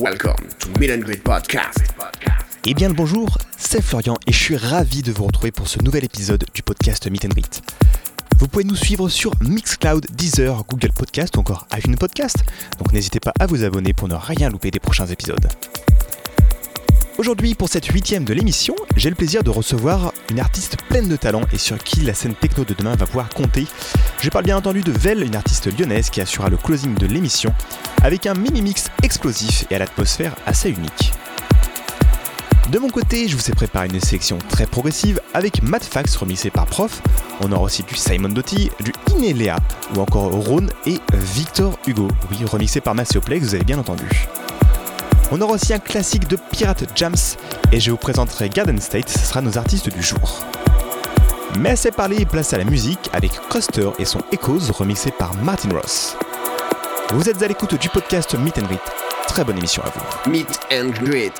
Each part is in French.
Welcome to Meet and Greet Podcast. Eh bien le bonjour, c'est Florian et je suis ravi de vous retrouver pour ce nouvel épisode du podcast Meet and Greet. Vous pouvez nous suivre sur Mixcloud, Deezer, Google Podcast ou encore iPhone Podcast, donc n'hésitez pas à vous abonner pour ne rien louper des prochains épisodes. Aujourd'hui, pour cette huitième de l'émission, j'ai le plaisir de recevoir une artiste pleine de talent et sur qui la scène techno de demain va pouvoir compter. Je parle bien entendu de Vel, une artiste lyonnaise qui assurera le closing de l'émission avec un mini-mix explosif et à l'atmosphère assez unique. De mon côté, je vous ai préparé une sélection très progressive avec Matt Fax remixé par Prof. On aura aussi du Simon Doty, du Inelea ou encore Rhône et Victor Hugo. Oui, remixé par Massioplex, vous avez bien entendu. On aura aussi un classique de Pirate Jams et je vous présenterai Garden State, ce sera nos artistes du jour. Mais assez parlé, place à la musique avec Coster et son Echoes remixé par Martin Ross. Vous êtes à l'écoute du podcast Meet and Greet. Très bonne émission à vous. Meet and Greet.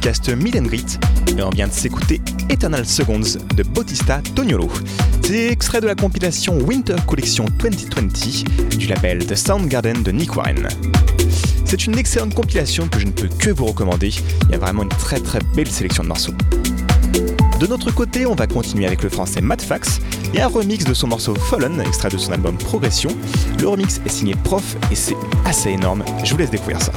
Podcast Meet et on vient de s'écouter Eternal Seconds de Bautista Toniolo. C'est extrait de la compilation Winter Collection 2020 du label The Soundgarden de Nick Warren. C'est une excellente compilation que je ne peux que vous recommander. Il y a vraiment une très très belle sélection de morceaux. De notre côté, on va continuer avec le français Matt Fax et un remix de son morceau Fallen, extrait de son album Progression. Le remix est signé Prof et c'est assez énorme. Je vous laisse découvrir ça.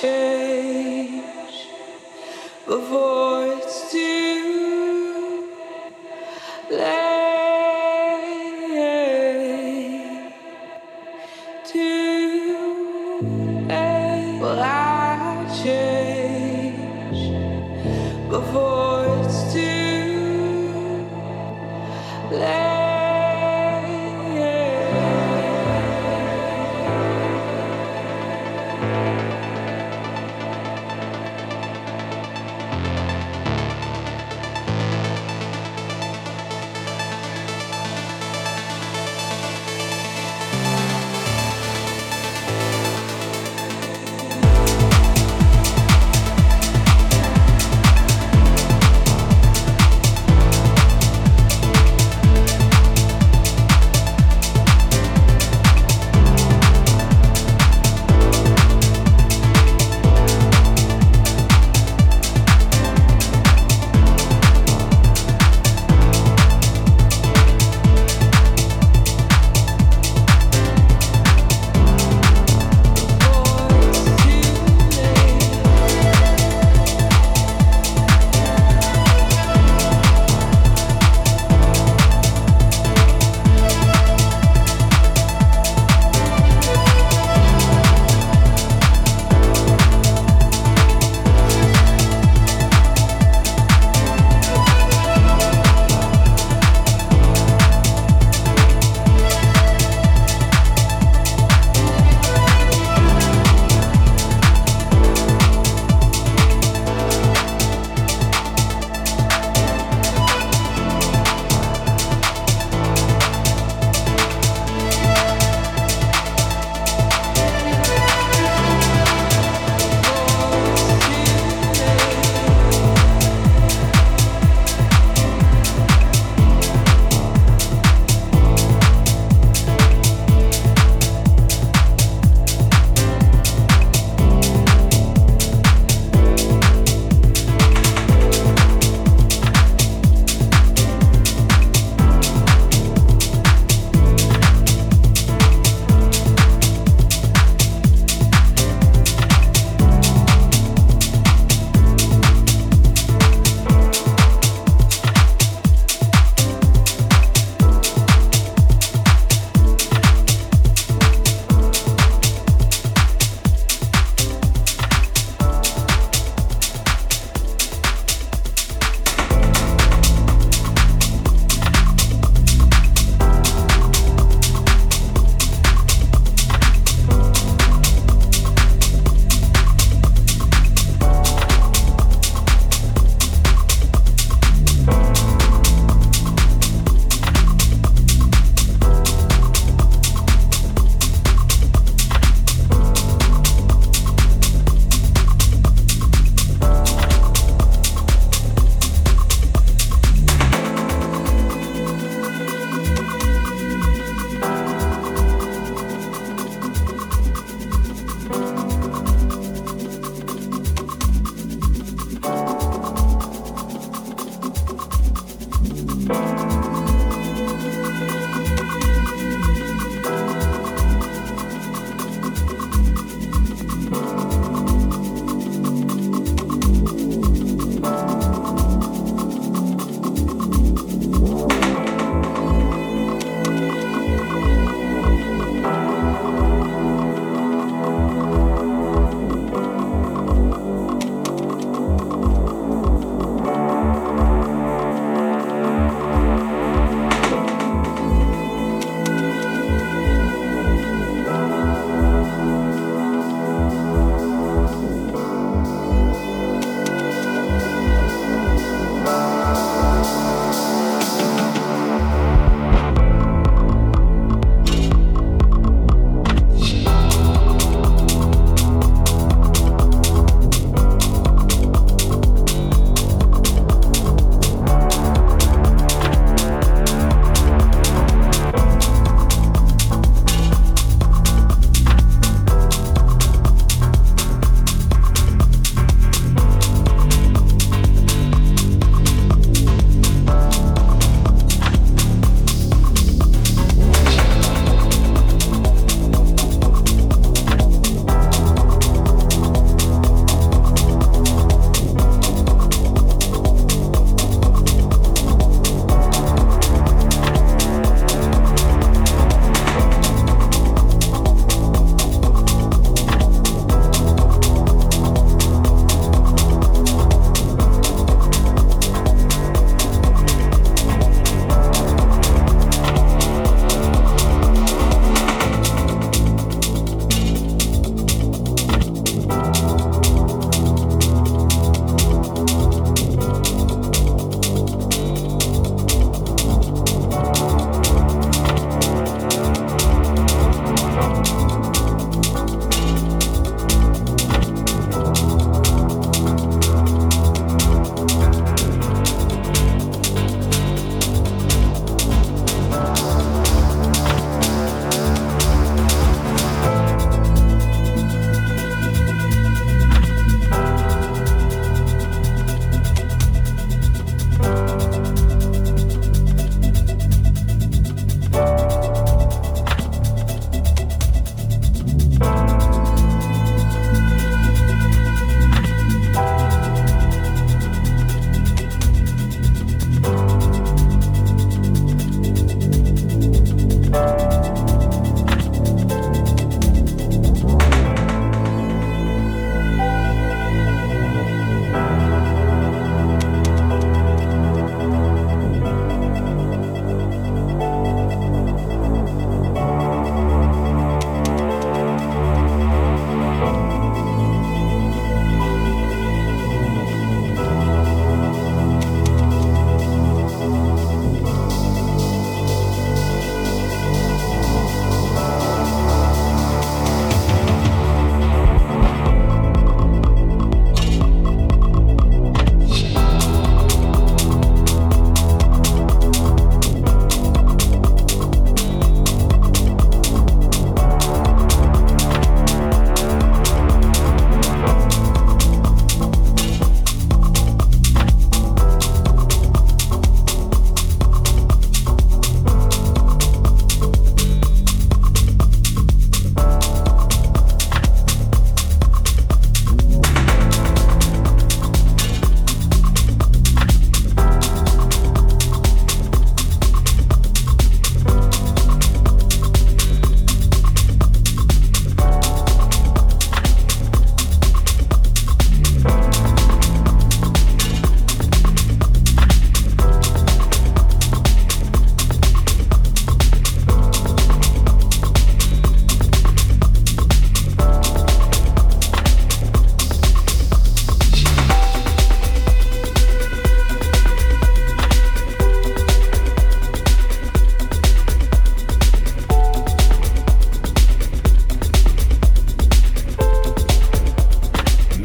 Change. Before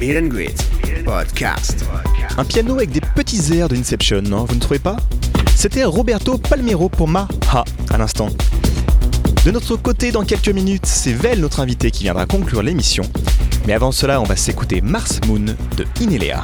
Meet and Greet Podcast. Un piano avec des petits airs de Inception, non Vous ne trouvez pas? C'était Roberto Palmero pour Ma Ha à l'instant. De notre côté, dans quelques minutes, c'est Vel, notre invité, qui viendra conclure l'émission. Mais avant cela, on va s'écouter Mars Moon de Inelea.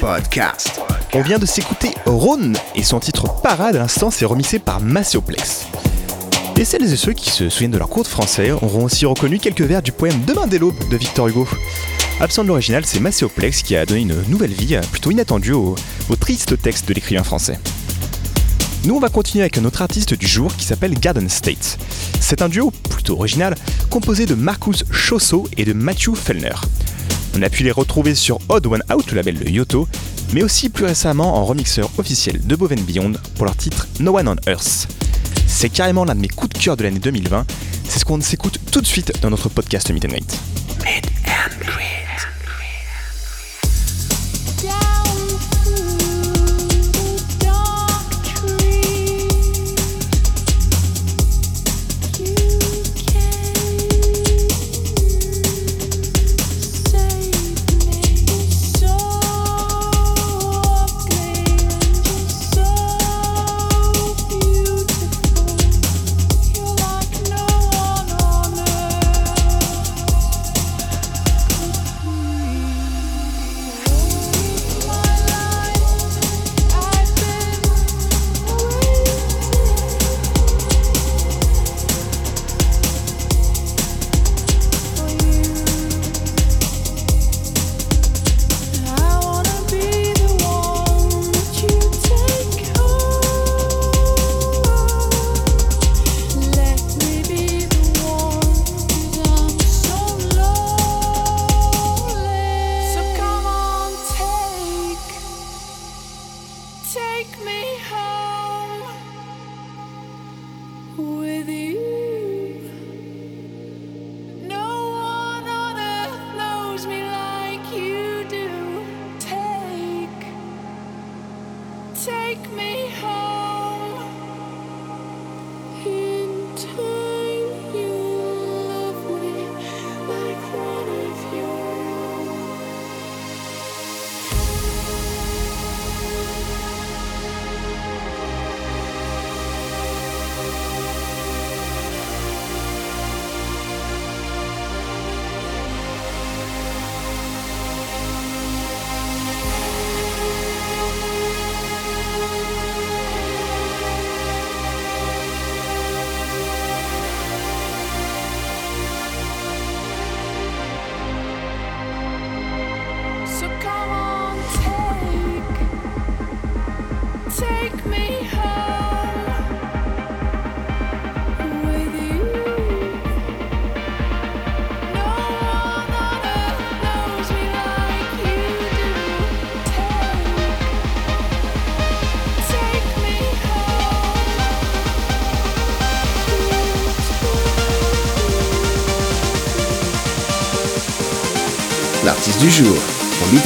Podcast. On vient de s'écouter Rhône et son titre Parade à l'instant c'est remixé par Massioplex. Et celles et ceux qui se souviennent de leur cours de français auront aussi reconnu quelques vers du poème Demain dès l'aube de Victor Hugo. Absent de l'original, c'est Massioplex qui a donné une nouvelle vie euh, plutôt inattendue au, au triste texte de l'écrivain français. Nous, on va continuer avec un autre artiste du jour qui s'appelle Garden State. C'est un duo plutôt original composé de Marcus Chosso et de Matthew Fellner. On a pu les retrouver sur Odd One Out, le label de Yoto, mais aussi plus récemment en remixeur officiel de Boven Beyond pour leur titre No One on Earth. C'est carrément l'un de mes coups de cœur de l'année 2020, c'est ce qu'on s'écoute tout de suite dans notre podcast Meet and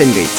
pour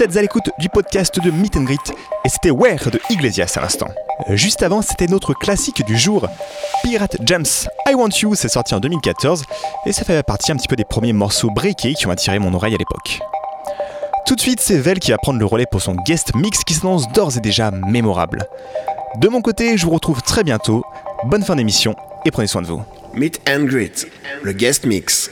Vous êtes à l'écoute du podcast de Meet and Greet et c'était Where de Iglesias à l'instant. Euh, Juste avant, c'était notre classique du jour, Pirate Jams I Want You, c'est sorti en 2014 et ça fait partie un petit peu des premiers morceaux breakés qui ont attiré mon oreille à l'époque. Tout de suite, c'est Vel qui va prendre le relais pour son guest mix qui s'annonce d'ores et déjà mémorable. De mon côté, je vous retrouve très bientôt. Bonne fin d'émission et prenez soin de vous. Meet and Greet, le guest mix.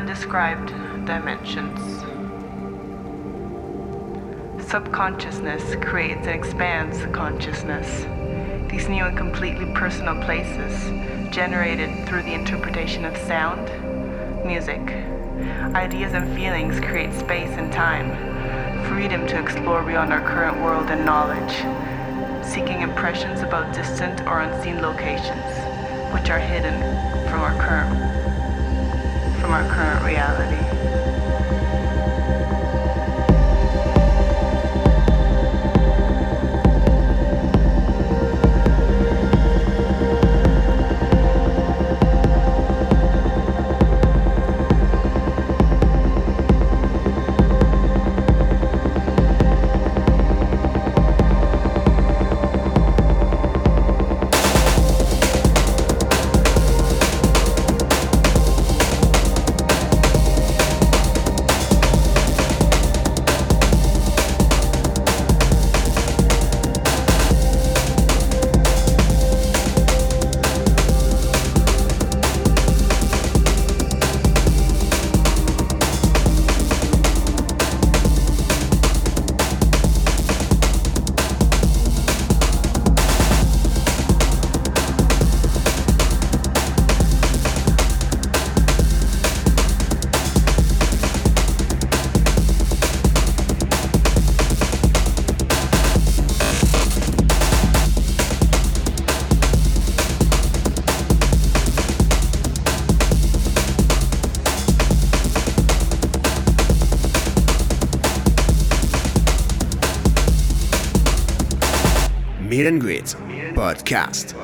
Undescribed dimensions. Subconsciousness creates and expands consciousness. These new and completely personal places, generated through the interpretation of sound, music, ideas, and feelings, create space and time, freedom to explore beyond our current world and knowledge, seeking impressions about distant or unseen locations, which are hidden from our current our current reality. Meet and Greet Podcast.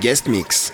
Guest mix.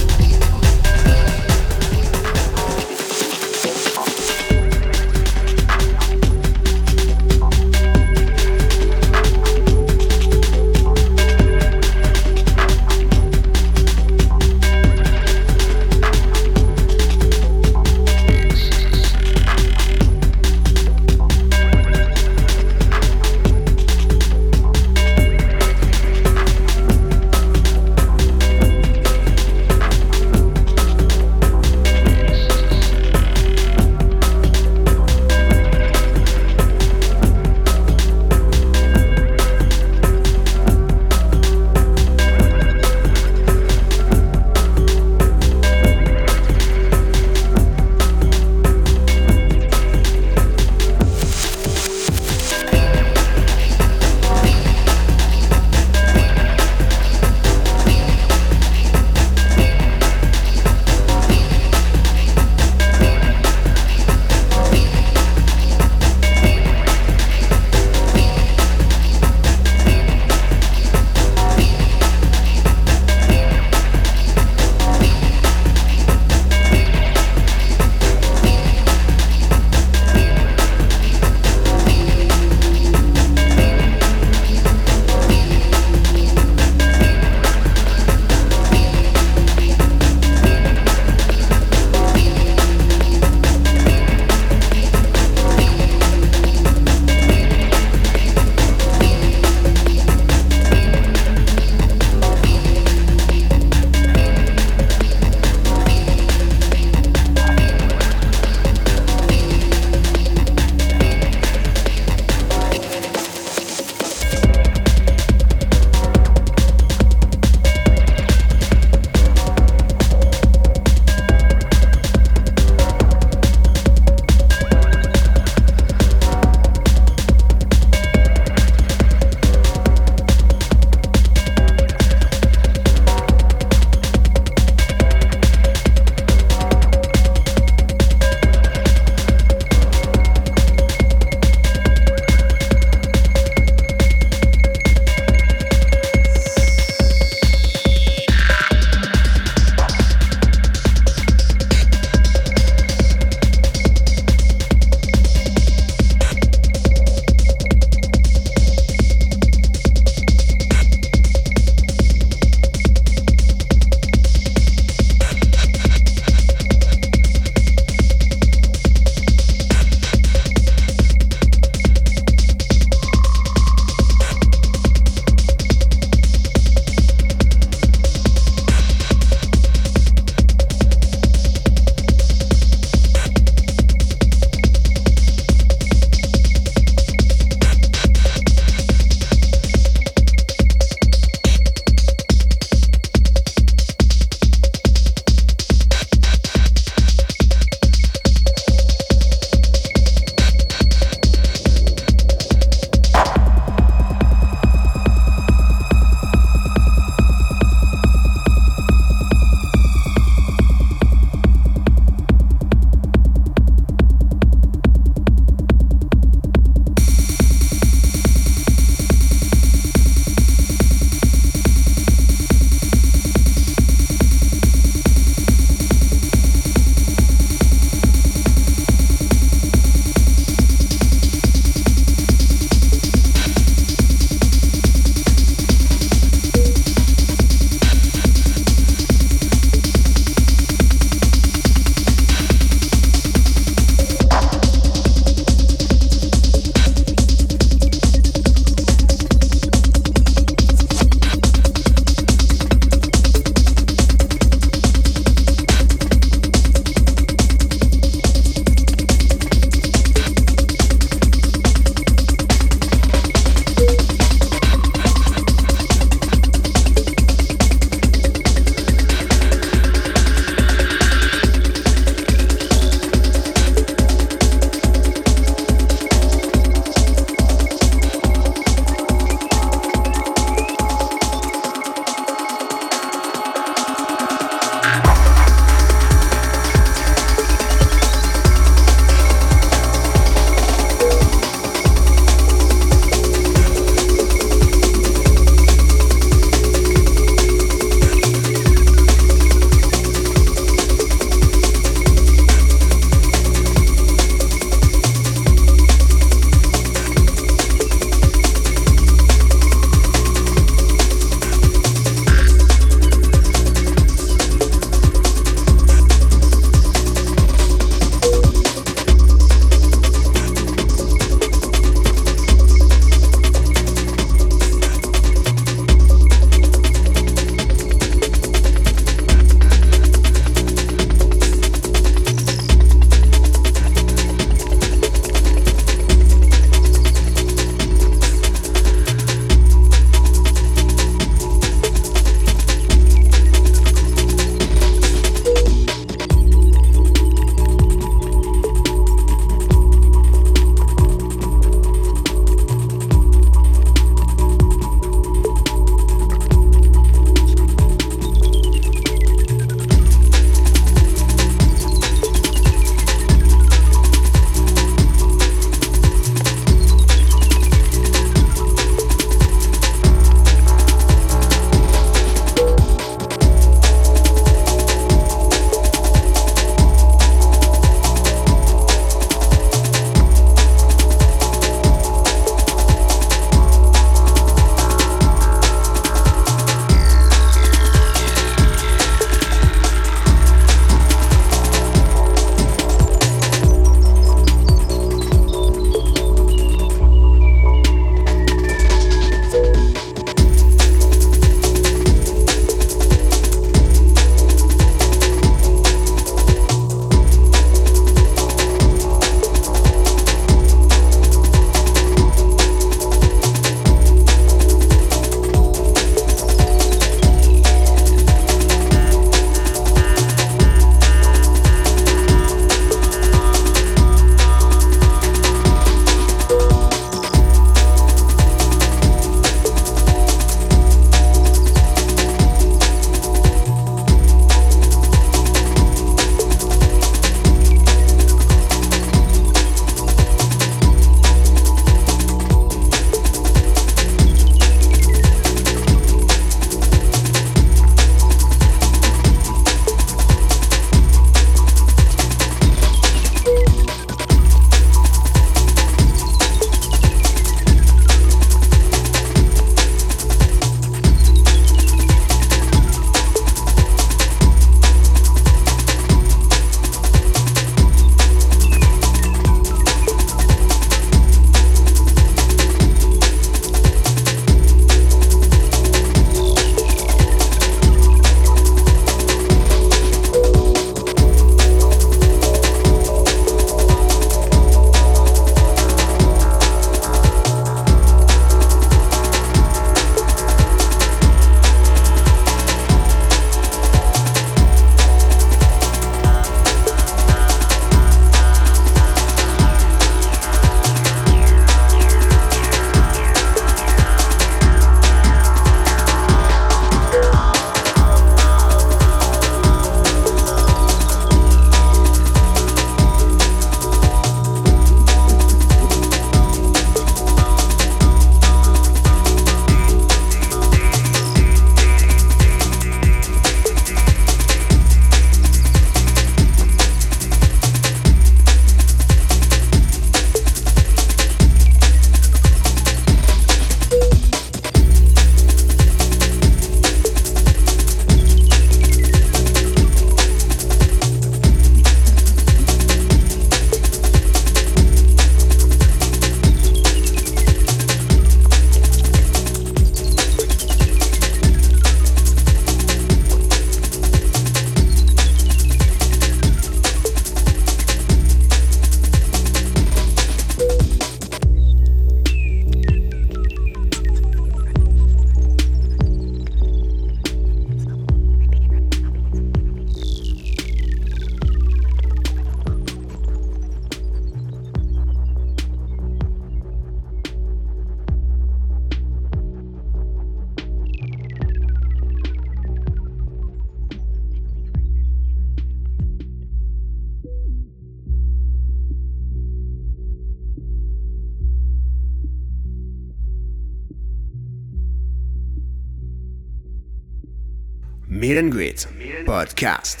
Podcast.